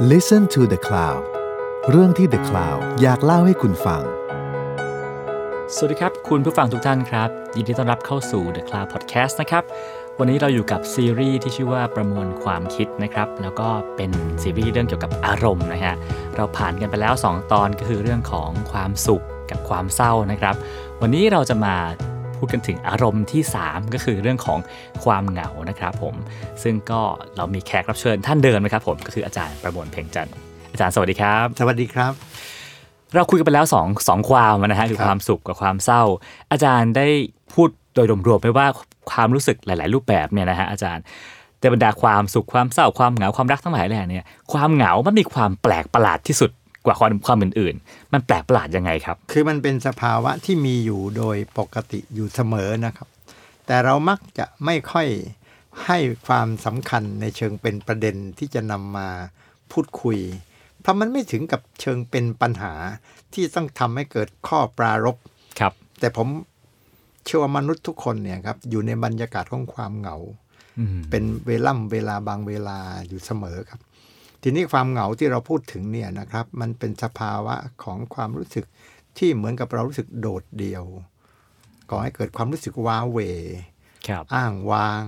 Listen to the Cloud เรื่องที่ The Cloud อยากเล่าให้คุณฟัง สวัสดีครับ คุณผู้ฟังทุกท่านครับ ยินดีต้อนรับเข้าสู่ The Cloud Podcast นะครับ วันนี้เราอยู่กับซีรีส์ที่ชื่อว่าประมวลความคิดนะครับ แล้วก็เป็นซีรีส์เรื่องเกี่ยวกับอารมณ์นะฮะ เราผ่านกันไปแล้ว 2 ตอนก็คือเรื่องของความสุขกับความเศร้านะครับ วันนี้เราจะมา พูดกันถึงอารมณ์ที่ 3 ก็คือเรื่องของความเหงานะครับผม ซึ่งก็เรามีแขกรับเชิญท่านเดิมนะครับผมก็คืออาจารย์ประมวลเพ่งจันทร์อาจารย์สวัสดีครับ สวัสดีครับ เราคุยกันไปแล้วสองสองความนะฮะคือครับความสุขกับความเศร้า อาจารย์ได้พูดโดยรวมๆไปว่าความรู้สึกหลาย ๆ รูปแบบเนี่ยนะฮะอาจารย์แต่บรรดาความสุขความเศร้าความเหงาความรักทั้งหลายแหล่เนี่ยความเหงามันมีความแปลกประหลาดที่สุด กว่าความความอื่นๆ มันแปลกประหลาดยังไงครับ คือมันเป็นสภาวะที่มีอยู่โดยปกติอยู่เสมอนะครับ แต่เรามักจะไม่ค่อยให้ความสำคัญในเชิงเป็นประเด็นที่จะนำมาพูดคุย เพราะมันไม่ถึงกับเชิงเป็นปัญหาที่ต้องทำให้เกิดข้อปรารบครับ แต่ผมเชื่อว่ามนุษย์ทุกคนเนี่ยครับอยู่ในบรรยากาศของความเหงาอืมเป็นเวล่ำเวลาบางเวลาอยู่เสมอครับ ทีนี้ความเหงาที่เราพูดถึงเนี่ยนะครับ มันเป็นสภาวะของความรู้สึกที่เหมือนกับเรารู้สึกโดดเดี่ยวก่อให้เกิดความรู้สึกว้าเหวครับอ้างว้าง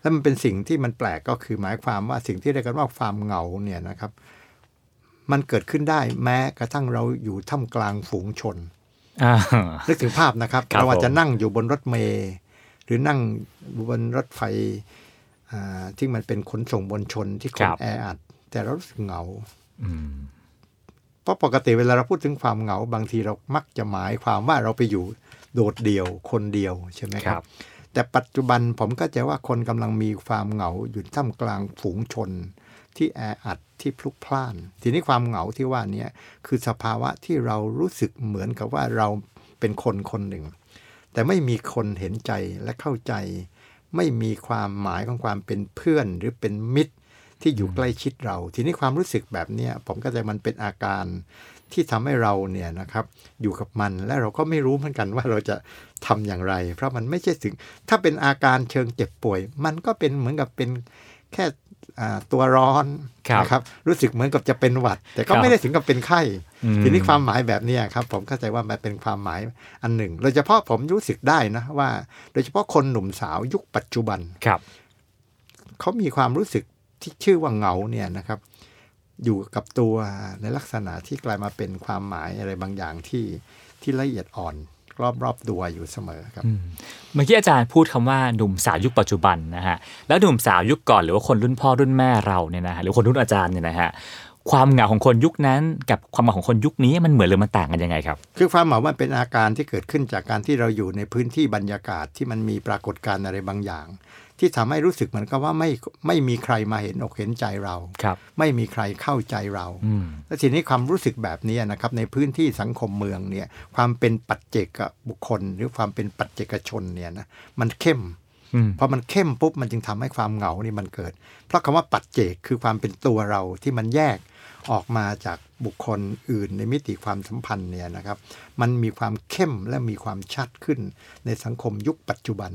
แล้วมันเป็นสิ่งที่มันแปลกก็คือหมายความว่าสิ่งที่เรียกกันว่าความเหงาเนี่ยนะครับ มันเกิดขึ้นได้แม้กระทั่งเราอยู่ท่ามกลางฝูงชนอ่านึกถึงภาพนะครับครับเราอาจจะผมนั่งอยู่บนรถเมล์หรือนั่งบนรถไฟอ่าที่มันเป็นขนส่งมวลชนที่คนแออัด แต่เรารู้สึกเหงาอืมเพราะปกติเวลาเราพูดถึงความเหงา บางทีเรามักจะหมายความว่าเราไปอยู่โดดเดี่ยวคนเดียวใช่ไหมคครัรับบแต่ปัจจุบันผมก็จะว่าคนกำลังมีความเหงาอยู่ท่ามกลางฝูงชน ที่แออัดที่พลุกพล่าน ทีนี้ความเหงาที่ว่าเนี้คือสภาวะที่เรารู้สึกเหมือนกับว่าเราเป็นคนคนหนึ่ง แต่ไม่มีคนเห็นใจและเข้าใจ ไม่มีความหมายของความเป็นเพื่อนหรือเป็นมิตร ที่อยู่ใกล้ชิดเรา ทีนี้ความรู้สึกแบบเนี้ยผมก็จะมันเป็นอาการที่ทำให้เราเนี่ยนะครับอยู่กับมันและเราก็ไม่รู้เหมือนกันว่าเราจะทำอย่างไร เพราะมันไม่ใช่ถึง ถ้าเป็นอาการเชิงเจ็บป่วย มันก็เป็นเหมือนกับเป็นแค่อ่าตัวร้อนครับนะครับรู้สึกเหมือนกับจะเป็นหวัด แต่ก็ครับไม่ได้ถึงกับเป็นไข้อืมทีนี้ความหมายแบบเนี้ยครับ ผมเข้าใจว่ามันเป็นความหมายอันหนึ่งโดยเฉพาะผมรู้สึกได้นะว่า โดยเฉพาะคนหนุ่มสาวยุคปัจจุบันครับเขามีความรู้สึก ที่ชื่อว่าเหงาเนี่ยนะครับ อยู่กับตัวในลักษณะที่กลายมาเป็นความหมายอะไรบางอย่างที่ที่ละเอียดอ่อนรอบรอบๆตัวอยู่เสมอครับอืมเมื่อกี้อาจารย์พูดคำว่าหนุ่มสาวยุคปัจจุบันนะฮะแล้วหนุ่มสาวยุคก่อนหรือว่าคนรุ่นพ่อรุ่นแม่เราเนี่ยนะฮะหรือคนรุ่นอาจารย์เนี่ยนะฮะความเหงาของคนยุคนั้น กับความเหงาของคนยุคนี้มันเหมือนหรือมันต่างกันยังไงครับ คือความเหมามันเป็นอาการที่เกิดขึ้นจากการที่เราอยู่ในพื้นที่บรรยากาศที่มันมีปรากฏการณ์อะไรบางอย่าง ที่ทำให้รู้สึกเหมือนกับว่าไม่ไม่มีใครมาเห็นอกเห็นใจเราครับไม่มีใครเข้าใจเราอืมและทีนี้ความรู้สึกแบบนี้นะครับ ในพื้นที่สังคมเมืองเนี่ย ความเป็นปัจเจกบุคคล หรือความเป็นปัจเจกชนเนี่ยนะมันเข้มอืมพอมันเข้มปุ๊บมันจึงทำให้ความเหงานี่มันเกิด เพราะคำว่าปัจเจกคือความเป็นตัวเราที่มันแยกออกมาจากบุคคลอื่นในมิติความสัมพันธ์เนี่ยนะครับ มันมีความเข้มและมีความชัดขึ้นในสังคมยุคปัจจุบัน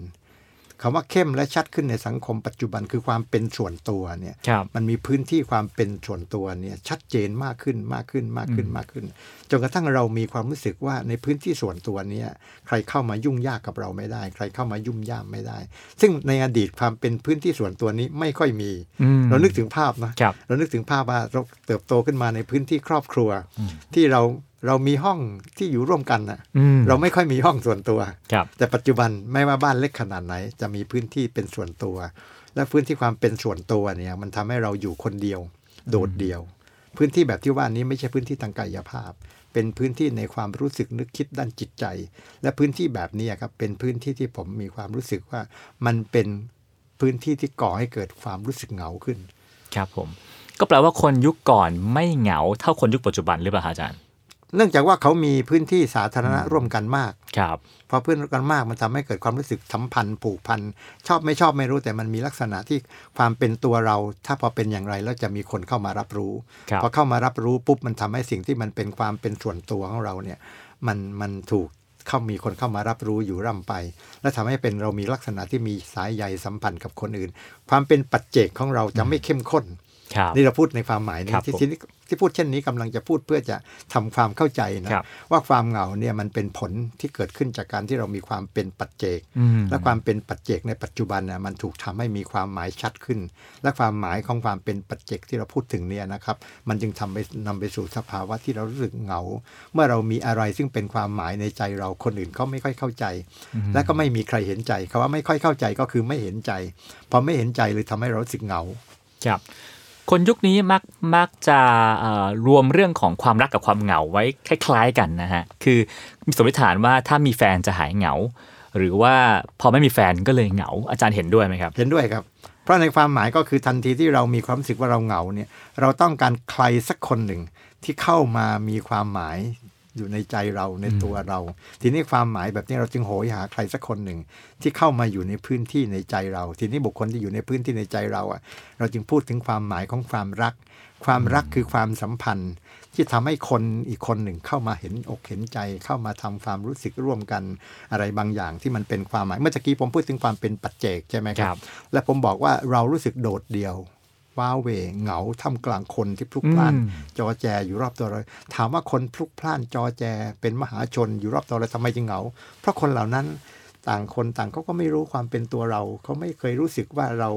คำว่าเข้มและชัดขึ้นในสังคมปัจจุบันคือความเป็นส่วนตัวเนี่ยครับมันมีพื้นที่ความเป็นส่วนตัวเนี่ยชัดเจนมากขึ้นมากขึ้นมากขึ้นมากขึ้น จนกระทั่งเรามีความรู้สึกว่าในพื้นที่ส่วนตัวเนี้ใครเข้ามายุ่งยากกับเราไม่ได้ ใครเข้ามายุ่มย่ามไม่ได้ ซึ่งในอดีตความเป็นพื้นที่ส่วนตัวนี้ไม่ค่อยมีอืมเรานึกถึงภาพนะครับเรานึกถึงภาพว่าเราเติบโตขึ้นมาในพื้นที่ครอบครัว ที่เรา เรามีห้องที่อยู่ร่วมกันนะอืมเราไม่ค่อยมีห้องส่วนตัวครับแต่ปัจจุบันไม่ว่าบ้านเล็กขนาดไหน จะมีพื้นที่เป็นส่วนตัว และพื้นที่ความเป็นส่วนตัวเนี่ย มันทำให้เราอยู่คนเดียว โดดเดี่ยว พื้นที่แบบที่ว่านี้ไม่ใช่พื้นที่ทางกายภาพ เป็นพื้นที่ในความรู้สึกนึกคิดด้านจิตใจ และพื้นที่แบบนี้ครับเป็นพื้นที่ที่ผมมีความรู้สึกว่ามันเป็นพื้นที่ที่ก่อให้เกิดความรู้สึกเหงาขึ้น ครับผม ก็แปลว่าคนยุคก่อนไม่เหงาเท่าคนยุคปัจจุบันหรือเปล่าฮะอาจารย์ เนื่องจากว่าเขามีพื้นที่สาธารณะร่วมกันมากครับพอเพื่อนกันมากมันทำให้เกิดความรู้สึกสัมพันธ์ผูกพันชอบไม่ชอบไม่รู้แต่มันมีลักษณะที่ความเป็นตัวเรา ถ้าพอเป็นอย่างไรแล้วจะมีคนเข้ามารับรู้ครับพอเข้ามารับรู้ปุ๊บมันทำให้สิ่งที่มันเป็นความเป็นส่วนตัวของเราเนี่ยมันมันถูกเข้ามีคนเข้ามารับรู้อยู่ร่ำไป และทำให้เป็นเรามีลักษณะที่มีสายใยสัมพันธ์กับคนอื่น ความเป็นปัจเจกของเราจะไม่เข้มข้นครับ นี่เราพูดในความหมายนี้ครับที่ผมที่นี้ที่พูดเช่นนี้กำลังจะพูดเพื่อจะทำความเข้าใจนะครับว่าความเหงาเนี่ยมันเป็นผลที่เกิดขึ้นจากการที่เรามีความเป็นปัจเจกอืมและความเป็นปัจเจกในปัจจุบันนะมันถูกทำให้มีความหมายชัดขึ้น และความหมายของความเป็นปัจเจกที่เราพูดถึงเนี่ยนะครับ มันจึงทำไปนำไปสู่สภาวะที่เรารู้สึกเหงา เมื่อเรามีอะไรซึ่งเป็นความหมายในใจเราคนอื่นเขาไม่ค่อยเข้าใจ และก็ไม่มีใครเห็นใจคำว่าไม่ค่อยเข้าใจก็คือไม่เห็นใจพอไม่เห็นใจเลยทำให้เรารู้สึกเหงาครับ คนยุคนี้มักมักจะรวมเรื่องของความรักกับความเหงาไว้คล้าย ๆกันนะฮะคือมีสมมติฐานว่าถ้ามีแฟนจะหายเหงา หรือว่าพอไม่มีแฟนก็เลยเหงา อาจารย์เห็นด้วยไหมครับ เห็นด้วยครับ เพราะในความหมายก็คือทันทีที่เรามีความรู้สึกว่าเราเหงาเนี่ยเราต้องการใครสักคนหนึ่งที่เข้ามามีความหมาย อยู่ในใจเราในตัวเรา ทีนี้ความหมายแบบนี้เราจึงโหยหาใครสักคนหนึ่ง ที่เข้ามาอยู่ในพื้นที่ในใจเรา ทีนี้บุคคลที่อยู่ในพื้นที่ในใจเราอะ เราจึงพูดถึงความหมายของความรัก ความรักคือความสัมพันธ์ ที่ทำให้คนอีกคนหนึ่งเข้ามาเห็นอกเห็นใจ เข้ามาทำความรู้สึกร่วมกันอะไรบางอย่างที่มันเป็นความหมาย เมื่อกี้ผมพูดถึงความเป็นปัจเจกใช่ไหมคครัรับบและผมบอกว่าเรารู้สึกโดดเดี่ยว ว้าเหวเหงาท่ามกลางคนที่พลุกพล่านอืมจอแจอยู่รอบตัวเรา ถามว่าคนพลุกพล่านจอแจ เป็นมหาชนอยู่รอบตัวเราทำไมจึงเหงา เพราะคนเหล่านั้นต่างคนต่างเขาก็ไม่รู้ความเป็นตัวเราเขาไม่เคยรู้สึกว่าเรา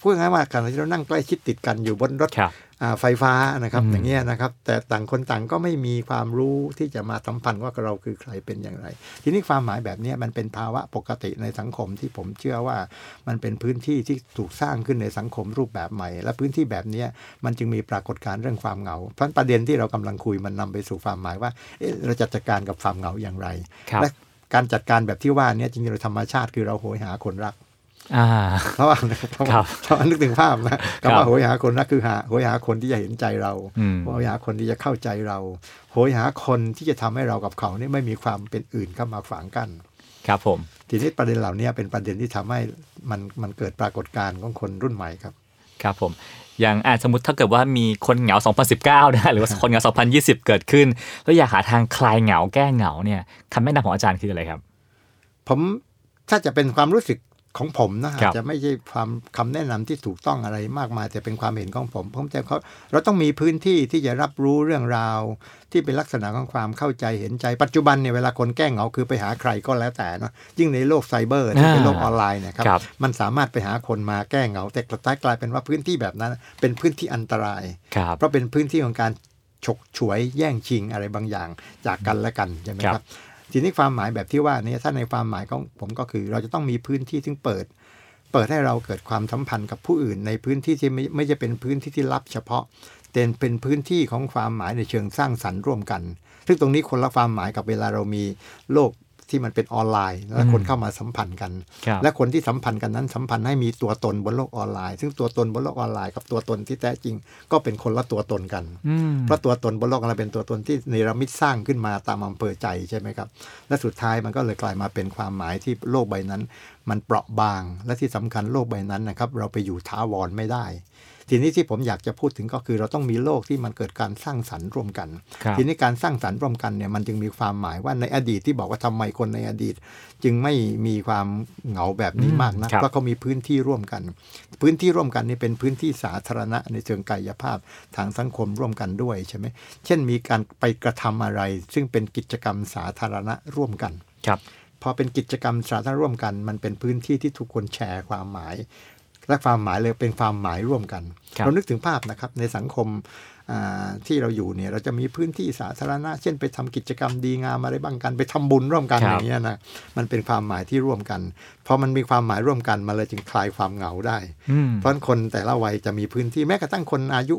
พูดง่ายๆว่าการที่เรานั่งใกล้ชิดติดกันอยู่บนรถครับอ่า ไฟฟ้านะครับอืมอย่างเงี้ยนะครับ แต่ต่างคนต่างก็ไม่มีความรู้ที่จะมาสัมพันธ์ว่าเราคือใครเป็นอย่างไร ทีนี้ความหมายแบบเนี้ยมันเป็นภาวะปกติในสังคมที่ผมเชื่อว่ามันเป็นพื้นที่ที่ถูกสร้างขึ้นในสังคมรูปแบบใหม่ และพื้นที่แบบเนี้ยมันจึงมีปรากฏการณ์เรื่องความเหงาเพราะประเด็นที่เรากำลังคุยมันนำไปสู่ความหมายว่าเอ๊ะเราจะจัดการกับความเหงาอย่างไรครับและการจัดการแบบที่ว่าเนี้จริงๆเราธรรมชาติคือเราโหยหาคนรักอ่าเพ ราะว่าเพราะครัว่าบเพราะว่านึกถึงภาพนะคำว่าโหยหาคนรักคือหาโหยหาคนที่จะเห็นใจเราอืมโหยหาคนที่จะเข้าใจเราโหยหาคนที่จะทำให้เรากับเขาเนี่ยไม่มีความเป็นอื่นเข้ามาขวางกั้นครับผมทีนี้ประเด็นเหล่านี้เป็นประเด็นที่ทำให้มันมันเกิดปรากฏการณ์ของคนรุ่นใหม่ครับ ครับผมอย่างอาสมมติถ้าเกิดว่ามีคนเหงา 2019 นะหรือว่าคนเหงา 2020 เกิดขึ้น แล้วอยากหาทางคลายเหงาแก้เหงาเนี่ยคำแนะนำของอาจารย์คืออะไรครับ ผมถ้าจะเป็นความรู้สึก ของผมนะครัอาบจจะไม่ใช่ความคำแนะนำที่ถูกต้องอะไรมากมาย แต่เป็นความเห็นของผม ผมจะเขาเราต้องมีพื้นที่ที่จะรับรู้เรื่องราว ที่เป็นลักษณะของความเข้าใจเห็นใจ ปัจจุบันเนี่ยเวลาคนแก้เหงาคือไปหาใครก็แล้วแต่เนาะยิ่งในโลกไซเบอร์ที่เป็นโลกออนไลน์เนะครับครับมันสามารถไปหาคนมาแก้เหงา แต่กระท้ายกลายเป็นว่าพื้นที่แบบนั้น เป็นพื้นที่อันตรายครับเพราะเป็นพื้นที่ของการฉกฉวยแย่งชิงอะไรบางอย่างจากกันและกันใช่ไหมคครัรับบ ทีนี้ความหมายแบบที่ว่านี้ถ้าในความหมายของผมก็คือ เราจะต้องมีพื้นที่ที่เปิด เปิดให้เราเกิดความสัมพันธ์กับผู้อื่น ในพื้นที่ที่ไม่ไม่จะเป็นพื้นที่ที่ลับเฉพาะแต่เป็นพื้นที่ของความหมายในเชิงสร้างสรรค์ร่วมกัน ซึ่งตรงนี้คนละความหมายกับเวลาเรามีโลก ที่มันเป็นออนไลน์ และคนเข้ามาสัมพันธ์กันครับและคนที่สัมพันธ์กันนั้นสัมพันธ์ให้มีตัวตนบนโลกออนไลน์ ซึ่งตัวตนบนโลกออนไลน์กับตัวตนที่แท้จริง ก็เป็นคนละตัวตนกันอืมเพราะตัวตนบนโลกออนไลน์เป็นตัวตนที่เนรมิตสร้างขึ้นมาตามอำเภอใจใช่ไหมครับ และสุดท้ายมันก็เลยกลายมาเป็นความหมายที่โลกใบนั้น มันเปราะบาง และที่สำคัญโลกใบนั้นนะครับ เราไปอยู่ท้าวรไม่ได้ ทีนี้ที่ผมอยากจะพูดถึงก็คือเราต้องมีโลกที่มันเกิดการสร้างสรรค์ร่วมกันครับทีนี้การสร้างสรรค์ร่วมกันเนี่ยมันจึงมีความหมายว่าในอดีตที่บอกว่าทำไมคนในอดีต จึงไม่มีความเหงาแบบนี้มากนะเพราะเขามีพื้นที่ร่วมกัน พื้นที่ร่วมกันนี่เป็นพื้นที่สาธารณะในเชิงกายภาพทางสังคมร่วมกันด้วยใช่ไหมเช่นมีการไปกระทำอะไร ซึ่งเป็นกิจกรรมสาธารณะร่วมกันครับพอเป็นกิจกรรมสาธารณะร่วมกัน มันเป็นพื้นที่ที่ทุกคนแชร์ความหมาย และความหมายเลยเป็นความหมายร่วมกันครับเรานึกถึงภาพนะครับในสังคมอ่าที่เราอยู่เนี่ยเราจะมีพื้นที่สาธารณะ เช่นไปทำกิจกรรมดีงามอะไรบ้างกัน ไปทำบุญร่วมกันครับอย่างเงี้ยนะมันเป็นความหมายที่ร่วมกันพอมันมีความหมายร่วมกันมันเลยจึงคลายความเหงาได้อืมเพราะฉะนั้นคนแต่ละวัยจะมีพื้นที่แม้กระทั่งคนอายุ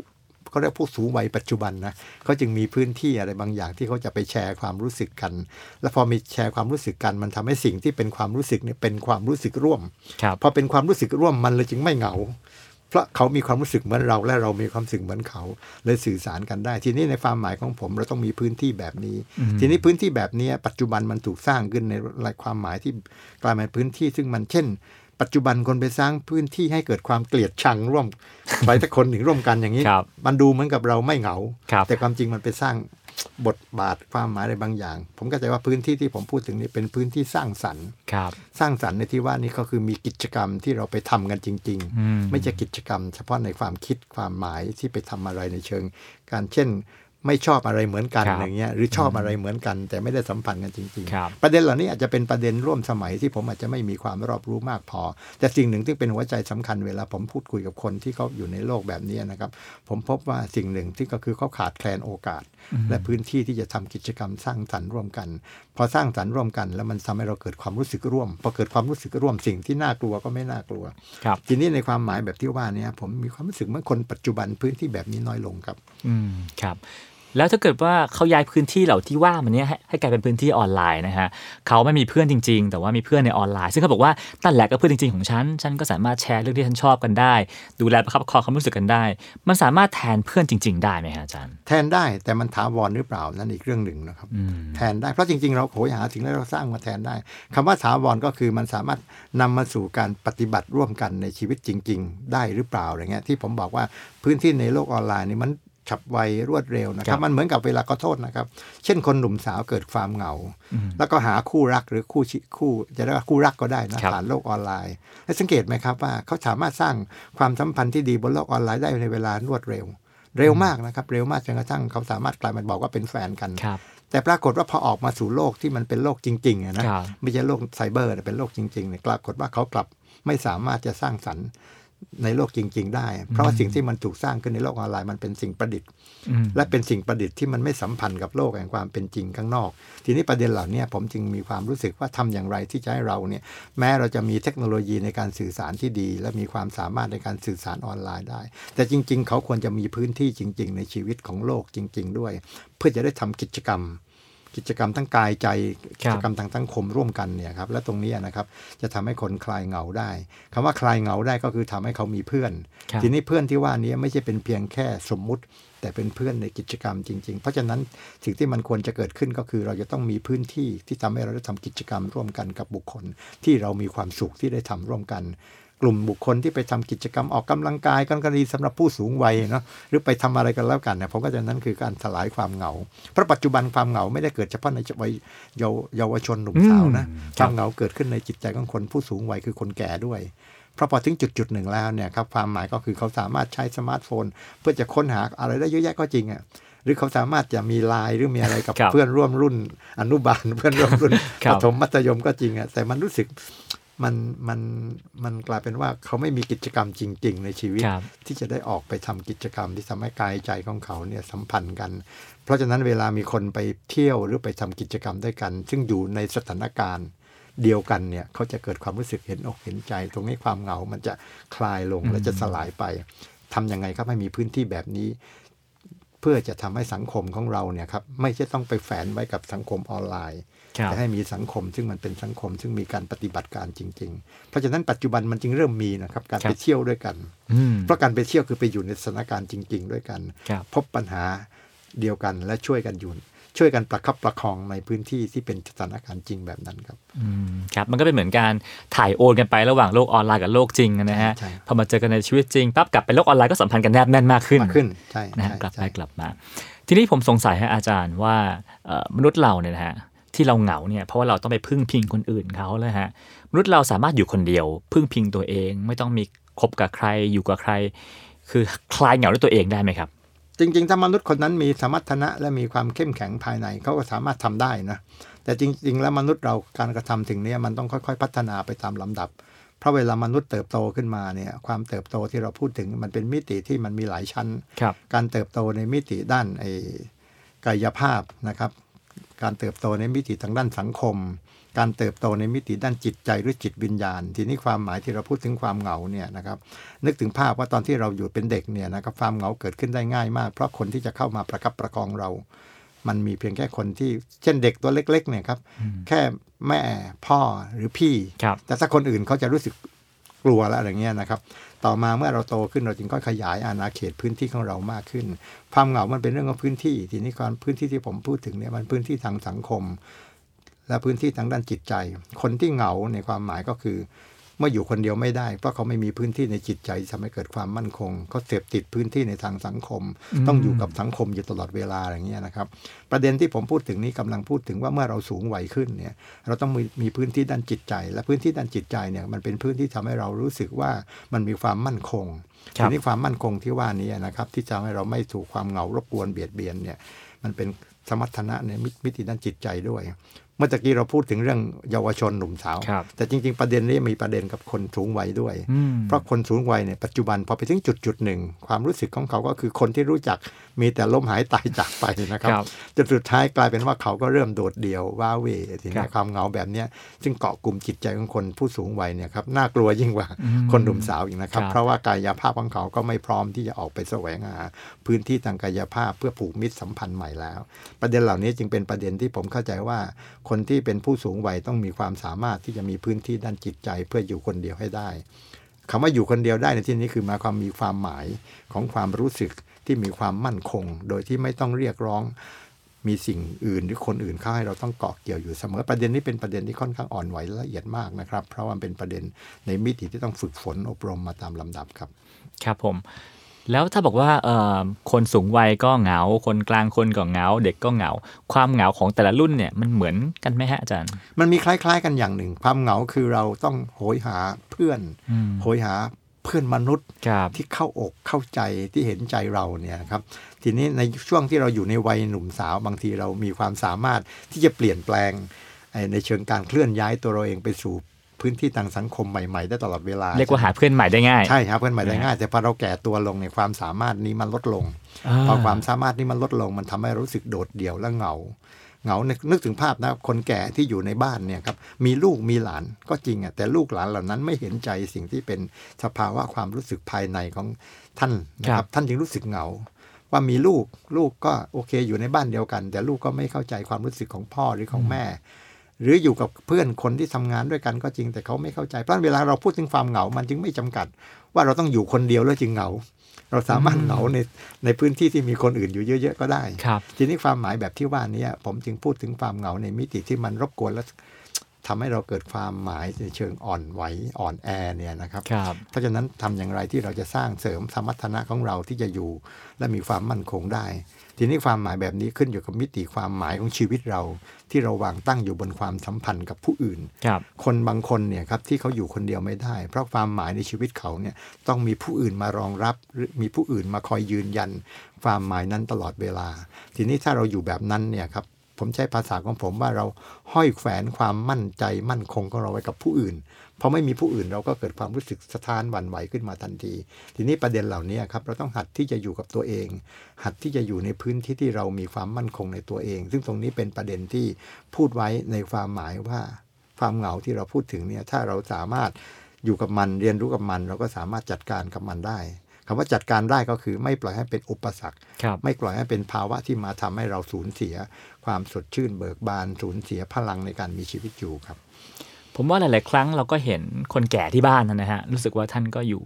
เขาเรียกผู้สูงวัยปัจจุบันนะเขาจึงมีพื้นที่อะไรบางอย่างที่เขาจะไปแชร์ความรู้สึกกัน แล้วพอมีแชร์ความรู้สึกกัน มันทำให้สิ่งที่เป็นความรู้สึกเนี่ยเป็นความรู้สึกร่วมครับพอเป็นความรู้สึกร่วมมันเลยจึงไม่เหงา เพราะเขามีความรู้สึกเหมือนเราและเรามีความรู้สึกเหมือนเขาเลยสื่อสารกันได้ ทีนี้ในความหมายของผมเราต้องมีพื้นที่แบบนี้ ทีนี้พื้นที่แบบนี้ปัจจุบันมันถูกสร้างขึ้นในหลายความหมายที่กลายเป็นพื้นที่ซึ่งมันเช่น ปัจจุบันคนไปสร้างพื้นที่ให้เกิดความเกลียดชังร่วมไปแต่คนหนึ่งร่วมกันอย่างนี้ครับมันดูเหมือนกับเราไม่เหงาครับแต่ความจริงมันไปสร้างบทบาทความหมายอะไรบางอย่าง ผมก็ใจว่าพื้นที่ที่ผมพูดถึงนี้เป็นพื้นที่สร้างสรรค์ครับสร้างสรรค์ในที่ว่านี้ก็คือมีกิจกรรมที่เราไปทำกันจริงอืมๆไม่ใช่กิจกรรม เฉพาะในความคิดความหมายที่ไปทำอะไรในเชิง การเช่น ไม่ชอบอะไรเหมือนกันครับอย่างเงี้ยหรือชอบอะไรเหมือนกัน แต่ไม่ได้สัมพันธ์กันจริงครับๆประเด็นเหล่านี้อาจจะเป็นประเด็นร่วมสมัยที่ผมอาจจะไม่มีความรอบรู้มากพอ แต่สิ่งหนึ่งที่เป็นหัวใจสำคัญเวลาผมพูดคุยกับคนที่เขาอยู่ในโลกแบบนี้นะครับ ผมพบว่าสิ่งหนึ่งที่ก็คือเขาขาดแคลนโอกาส และพื้นที่ที่จะทำกิจกรรมสร้างสรรค์ร่วมกัน พอสร้างสรรค์ร่วมกัน แล้วมันทำให้เราเกิดความรู้สึกร่วม พอเกิดความรู้สึกร่วมสิ่งที่น่ากลัวก็ไม่น่ากลัวครับทีนี้ในความหมายแบบที่ว่าเนี้ผมมีความรู้สึกเหมื่อนคนปัจจุบันพื้นที่แบบนี้น้อยลงครับ อืมครับ แล้วถ้าเกิดว่าเขาย้ายพื้นที่เหล่าที่ว่ามันเนี้ยให้ให้กลายเป็นพื้นที่ออนไลน์นะฮะเขาไม่มีเพื่อนจริง ๆ แต่ว่ามีเพื่อนในออนไลน์ ซึ่งเขาบอกว่านั่นแหละก็เพื่อนจริง ๆ ของฉัน ฉันก็สามารถแชร์เรื่องที่ฉันชอบกันได้ ดูแลประคับประคองความรู้สึกกันได้ มันสามารถแทนเพื่อนจริง ๆ ได้ไหมฮะอาจารย์ แทนได้แต่มันถาวรหรือเปล่านั่นอีกเรื่องหนึ่งนะครับอืมแทนได้เพราะจริง ๆ เราโหยหาสิ่งที่เราสร้างมาแทนได้คำว่าถาวรก็คือมันสามารถนำมาสู่การปฏิบัติร่วมกันในชีวิตจริง ๆ ได้หรือเปล่าอะไรเงี้ยที่ผมบอกว่าพื้นที่ในโลกออนไลน์นี่มัน ฉับไวรวดเร็วนะคครัรับบมันเหมือนกับเวลาก็โทษนะครับ เช่นคนหนุ่มสาวเกิดความเหงา แล้วก็หาคู่รักหรือคู่ชิคู่จะเรียกว่าคู่รักก็ได้นะครับผ่านโลกออนไลน์แล้วสังเกตไหมครับว่าเขาสามารถสร้างความสัมพันธ์ที่ดีบนโลกออนไลน์ได้ในเวลารวดเร็ว เร็วมากนะครับ เร็วมากจนกระทั่งเขาสามารถกลายมาบอกว่าเป็นแฟนกันครับแต่ปรากฏว่าพอออกมาสู่โลกที่มันเป็นโลกจริงๆอะนะครับไม่ใช่โลกไซเบอร์แต่เป็นโลกจริงๆเนี่ยปรากฏว่าเขากลับไม่สามารถจะสร้างสรรค์ ในโลกจริง ๆ ได้ เพราะว่าสิ่งที่มันถูกสร้างขึ้นในโลกออนไลน์มันเป็นสิ่งประดิษฐ์อืมและเป็นสิ่งประดิษฐ์ที่มันไม่สัมพันธ์กับโลกแห่งความเป็นจริงข้างนอก ทีนี้ประเด็นเหล่านี้ผมจึงมีความรู้สึกว่าทำอย่างไรที่จะให้เราเนี่ยแม้เราจะมีเทคโนโลยีในการสื่อสารที่ดี และมีความสามารถในการสื่อสารออนไลน์ได้ แต่จริง ๆ เขาควรจะมีพื้นที่จริง ๆ ในชีวิตของโลกจริง ๆ ด้วย เพื่อจะได้ทำกิจกรรม กิจกรรมทั้งกายใจครักิบจกรรมทางสังคมร่วมกันเนี่ยครับและตรงนี้นะครับจะทำให้คนคลายเหงาได้คำว่าคลายเหงาได้ก็คือทำให้เขามีเพื่อนครับทีนี้เพื่อนที่ว่านี้ไม่ใช่เป็นเพียงแค่สมมุติ แต่เป็นเพื่อนในกิจกรรมจริง ๆ เพราะฉะนั้นสิ่งที่มันควรจะเกิดขึ้นก็คือเราจะต้องมีพื้นที่ที่ทำให้เราได้ทำกิจกรรมร่วมกันกับบุคคล ที่เรามีความสุขที่ได้ทำร่วมกัน กลุ่มบุคคลที่ไปทำกิจกรรมออกกำลังกายกันก็ดีสำหรับผู้สูงวัยเนาะหรือไปทำอะไรกันแล้วกันเนี่ยผมก็จะนั้นคือการสลายความเหงา เพราะปัจจุบันความเหงาไม่ได้เกิดเฉพาะในวัยเยาว์เยาวชนหนุ่มสาวนะอืมความเหงาเกิดขึ้นในจิตใจของคนผู้สูงวัยคือคนแก่ด้วยเพราะพอถึงจุดจุดๆหนึ่งแล้วเนี่ยครับความหมายก็คือเขาสามารถใช้สมาร์ทโฟน เพื่อจะค้นหาอะไรได้เยอะแยะก็จริงอะ่ะหรือเขาสามารถจะมีไลน์หรือมีอะไรกับครับเพื่อนร่วมรุ่นอนุบาลเพื่อนร่วมรุ่นครัปบฐมมัธยมก็จริงอะ่ะแต่มันรู้สึก มันมันมันกลายเป็นว่าเขาไม่มีกิจกรรมจริง ๆ ในชีวิตครับที่จะได้ออกไปทำกิจกรรมที่ทำให้กายใจของเขาเนี่ยสัมพันธ์กัน เพราะฉะนั้นเวลามีคนไปเที่ยวหรือไปทำกิจกรรมด้วยกัน ซึ่งอยู่ในสถานการณ์เดียวกันเนี่ยเขาจะเกิดความรู้สึกเห็นอกเห็นใจ ตรงนี้ความเหงา มันจะคลายลงและจะสลายไปทำยังไงครับให้มีพื้นที่แบบนี้ เพื่อจะทำให้สังคมของเราเนี่ยครับไม่ใช่ต้องไปแฝงไว้กับสังคมออนไลน์ครับแต่ให้มีสังคมซึ่งมันเป็นสังคม ซึ่งมีการปฏิบัติการจริง ๆ เพราะฉะนั้นปัจจุบันมันจึงเริ่มมีนะครับการครัไปบเที่ยวด้วยกันอืมเพราะการไปเที่ยวคือไปอยู่ในสถานการณ์จริง ๆ ด้วยกันครับพบปัญหาเดียวกันและช่วยกันอยู่ ช่วยกันประคับประคองในพื้นที่ที่เป็นสถานการณ์จริงแบบนั้นครับอืมครับ มันก็เป็นเหมือนการถ่ายโอนกันไประหว่างโลกออนไลน์กับโลกจริงนะฮะใช่พอมาเจอกันในชีวิตจริงปั๊บกลับไปโลกออนไลน์ก็สัมพันธ์กันแนบแน่นมากขึ้นมากขึ้นใช่นะใช่ฮะกลับไปใช่กลับมา ทีนี้ผมสงสัยฮะอาจารย์ว่าเอ่อมนุษย์เราเนี่ยนะฮะที่เราเหงาเนี่ยเพราะว่าเราต้องไปพึ่งพิงคนอื่นเขาเลยฮะมนุษย์เราสามารถอยู่คนเดียว พึ่งพิงตัวเอง ไม่ต้องมีคบกับใครอยู่กับใคร คือคลายเหงาด้วยตัวเองได้ไหมครับ จริงๆ ถ้ามนุษย์คนนั้นมีสมรรถนะและมีความเข้มแข็งภายในเขาก็สามารถทำได้นะ แต่จริง ๆ แล้วมนุษย์เราการกระทำสิ่งนี้มันต้องค่อยๆ พัฒนาไปตามลำดับ เพราะเวลามนุษย์เติบโตขึ้นมาเนี่ยความเติบโตที่เราพูดถึงมันเป็นมิติที่มันมีหลายชั้นครับการเติบโตในมิติด้านไอ้กายภาพนะครับ การเติบโตในมิติทางด้านสังคม การเติบโตในมิติด้านจิตใจหรือจิตวิญญาณ ทีนี้ความหมายที่เราพูดถึงความเหงาเนี่ยนะครับนึกถึงภาพว่าตอนที่เราอยู่เป็นเด็กเนี่ยนะครับความเหงาเกิดขึ้นได้ง่ายมาก เพราะคนที่จะเข้ามาประคับประคองเรา มันมีเพียงแค่คนที่เช่นเด็กตัวเล็กๆเนี่ยครับแค่แม่พ่อหรือพี่ครับแต่ถ้าคนอื่นเขาจะรู้สึกกลัวแล้วอะไรเงี้ยนะครับ ต่อมาเมื่อเราโตขึ้นเราจึงค่อยขยายอาณาเขตพื้นที่ของเรามากขึ้น ความเหงามันเป็นเรื่องของพื้นที่ ทีนี้ความพื้นที่ที่ผมพูดถึงเนี่ยมันพื้นที่ทางสังคม และพื้นที่ทางด้านจิตใจ คนที่เหงาในความหมายก็คือ เมื่ออยู่คนเดียวไม่ได้ เพราะเขาไม่มีพื้นที่ในจิตใจทำให้เกิดความมั่นคงเขาเสพติดพื้นที่ในทางสังคม ต้องอยู่กับสังคมอยู่ตลอดเวลาอย่างเงี้ยนะครับ ประเด็นที่ผมพูดถึงนี้กำลังพูดถึงว่าเมื่อเราสูงวัยขึ้นเนี่ยเราต้องมีมีพื้นที่ด้านจิตใจ และพื้นที่ด้านจิตใจเนี่ยมันเป็นพื้นที่ทำให้เรารู้สึกว่ามันมีความมั่นคงครับทีนี้ความมั่นคงที่ว่านี้นะครับ ที่จะให้เราไม่ถูกความเหงารบกวนเบียดเบียนเนี่ยมันเป็นสมรรถนะในมิมิติด้านจิตใจด้วย เมื่อตะกี้เราพูดถึงเรื่องเยาวชนหนุ่มสาวครับแต่จริง ๆ ประเด็นนี้มีประเด็นกับคนสูงวัยด้วยอืมเพราะคนสูงวัยเนี่ยปัจจุบันพอไปถึงจุดจุดหนึ่ง ความรู้สึกของเขาก็คือคนที่รู้จักมีแต่ล้มหายตายจากไปนะครับครับจนสุดท้ายกลายเป็นว่าเขาก็เริ่มโดดเดี่ยวว้าเหวทีครันี้บความเหงาแบบเนี้ยซึ่งเกาะกลุ่มจิตใจของคนผู้สูงวัยเนี่ยครับน่ากลัวยิ่งกว่าอืมคนหนุ่มสาวอีกนะครับครับ เพราะว่ากายภาพของเขาก็ไม่พร้อมที่จะออกไปแสวงหาพื้นที่ทางกายภาพเพื่อผูกมิตรสัมพันธ์ใหม่แล้ว ประเด็นเหล่านี้จึงเป็นประเด็นที่ผมเข้าใจว่าคนที่เป็นผู้สูงวัยต้องมีความสามารถที่จะมีพื้นที่ด้านจิตใจเพื่ออยู่คนเดียวให้ได้คำว่าอยู่คนเดียวได้ในที่นี้คือหมายความมีความหมายของความรู้สึกที่มีความมั่นคง โดยที่ไม่ต้องเรียกร้องมีสิ่งอื่นหรือคนอื่นเข้าให้เราต้องเกาะเกี่ยวอยู่เสมอประเด็นนี้เป็นประเด็นที่ค่อนข้างอ่อนไหวและละเอียดมากนะครับ เพราะว่ามันเป็นประเด็นในมิติที่ต้องฝึกฝนอบรมมาตามลำดับครับ ครับผม แล้วถ้าบอกว่าเอ่อคนสูงวัยก็เหงา คนกลางคนก็เหงา เด็กก็เหงา ความเหงาของแต่ละรุ่นเนี่ยมันเหมือนกันไหมฮะอาจารย์ มันมีคล้าย ๆ กันอย่างหนึ่ง ความเหงาคือเราต้องโหยหาเพื่อนอืมโหยหาเพื่อนมนุษย์ครับที่เข้าอกเข้าใจที่เห็นใจเราเนี่ยนะครับทีนี้ในช่วงที่เราอยู่ในวัยหนุ่มสาวบางทีเรามีความสามารถที่จะเปลี่ยนแปลงไอ้ในเชิงการเคลื่อนย้ายตัวเราเองไปสู่ พื้นที่ทางสังคมใหม่ๆ ได้ตลอดเวลา เรียกว่าหาเพื่อนใหม่ได้ง่าย ใช่ครับเพื่อนใหม่ได้ง่าย แต่พอเราแก่ตัวลงในยความสามารถนี้มันลดลงอ่าพอความสามารถนี้มันลดลงมันทำให้รู้สึกโดดเดี่ยวและเหงาเหงาเนี่ยนึกถึงภาพนะคนแก่ที่อยู่ในบ้านเนี่ยครับมีลูกมีหลานก็จริงอะแต่ลูกหลานเหล่านั้นไม่เห็นใจสิ่งที่เป็นสภาวะความรู้สึกภายในของท่านนะคครัรับบท่านจึงรู้สึกเหงา ว่ามีลูกลูกก็โอเคอยู่ในบ้านเดียวกัน แต่ลูกก็ไม่เข้าใจความรู้สึกของพ่อหรือของแม่ หรืออยู่กับเพื่อนคนที่ทำงานด้วยกันก็จริง แต่เขาไม่เข้าใจเพราะฉะนั้นเวลาเราพูดถึงความเหงา มันจึงไม่จำกัด ว่าเราต้องอยู่คนเดียวแล้วจึงเหงา เราสามารถเหงาในในพื้นที่ที่มีคนอื่นอยู่เยอะ ๆ ก็ได้ครับทีนี้ความหมายแบบที่ว่านี้ผมจึงพูดถึงความเหงาในมิติที่มันรบกวนและทำให้เราเกิดความหมายในเชิงอ่อนไหวอ่อนแอเนี่ยนะครับครับเพราะฉะนั้นทำอย่างไรที่เราจะสร้างเสริมสมรรถนะของเราที่จะอยู่ และมีความมั่นคงได้ ทีนี้ความหมายแบบนี้ขึ้นอยู่กับมิติความหมายของชีวิตเรา ที่เราวางตั้งอยู่บนความสัมพันธ์กับผู้อื่นครับคนบางคนเนี่ยครับที่เขาอยู่คนเดียวไม่ได้ เพราะความหมายในชีวิตเขาเนี่ยต้องมีผู้อื่นมารองรับหรือมีผู้อื่นมาคอยยืนยัน ความหมายนั้นตลอดเวลา ทีนี้ถ้าเราอยู่แบบนั้นเนี่ยครับผมใช้ภาษาของผมว่าเราห้อยแขวนความมั่นใจมั่นคงของเราไว้กับผู้อื่น พอไม่มีผู้อื่นเราก็เกิดความรู้สึกสะท้านหวั่นไหวขึ้นมาทันที ทีนี้ประเด็นเหล่านี้ครับเราต้องหัดที่จะอยู่กับตัวเอง หัดที่จะอยู่ในพื้นที่ที่เรามีความมั่นคงในตัวเอง ซึ่งตรงนี้เป็นประเด็นที่พูดไว้ในความหมายว่าความเหงาที่เราพูดถึงเนี่ยถ้าเราสามารถอยู่กับมันเรียนรู้กับมัน เราก็สามารถจัดการกับมันได้คำว่าจัดการได้ก็คือไม่ปล่อยให้เป็นอุปสรรคครับไม่ปล่อยให้เป็นภาวะที่มาทำให้เราสูญเสีย ความสดชื่นเบิกบานสูญเสียพลังในการมีชีวิตอยู่ครับ ผมว่าหลาย ๆ ครั้งเราก็เห็นคนแก่ที่บ้านนะฮะรู้สึกว่าท่านก็อยู่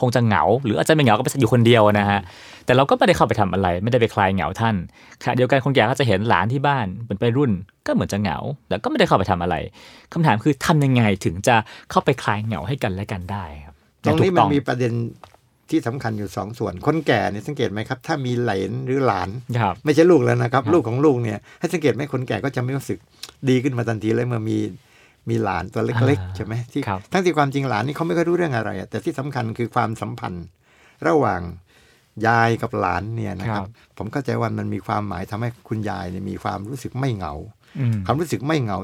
คงจะเหงา หรืออาจจะไม่เหงาก็ไปอยู่คนเดียวนะฮะแต่เราก็ไม่ได้เข้าไปทำอะไร ไม่ได้ไปคลายเหงาท่านขณะเดียวกันคนแก่ก็จะเห็นหลานที่บ้านเหมือนไปรุ่น ก็เหมือนจะเหงา แต่ก็ไม่ได้เข้าไปทำอะไรคำถามคือทำยังไงถึงจะเข้าไปคลายเหงาให้กันและกันได้ครับตรงนี้ถูกมันอมีประเด็นที่สำคัญอยู่สองส่วน คนแก่เนี่ยสังเกตไหมครับ ถ้ามีเหลนหรือหลานครับไม่ใช่ลูกแล้วนะครับครับ ลูกของลูกเนี่ยให้สังเกตไหมคนแก่ก็จะไม่รู้สึกดีขึ้นมาทันทีเลยเมื่อมี มีหลานตัวเล็กๆใช่ไหมที่ครับทั้งที่ความจริงหลานนี่เขาไม่ค่อยรู้เรื่องอะไรอะแต่ที่สำคัญคือความสัมพันธ์ ระหว่างยายกับหลานเนี่ยนะครับ ผมเข้าใจว่ามันมีความหมายทำให้คุณยายเนี่ยมีความรู้สึกไม่เหงาอืมความรู้สึกไม่เหงา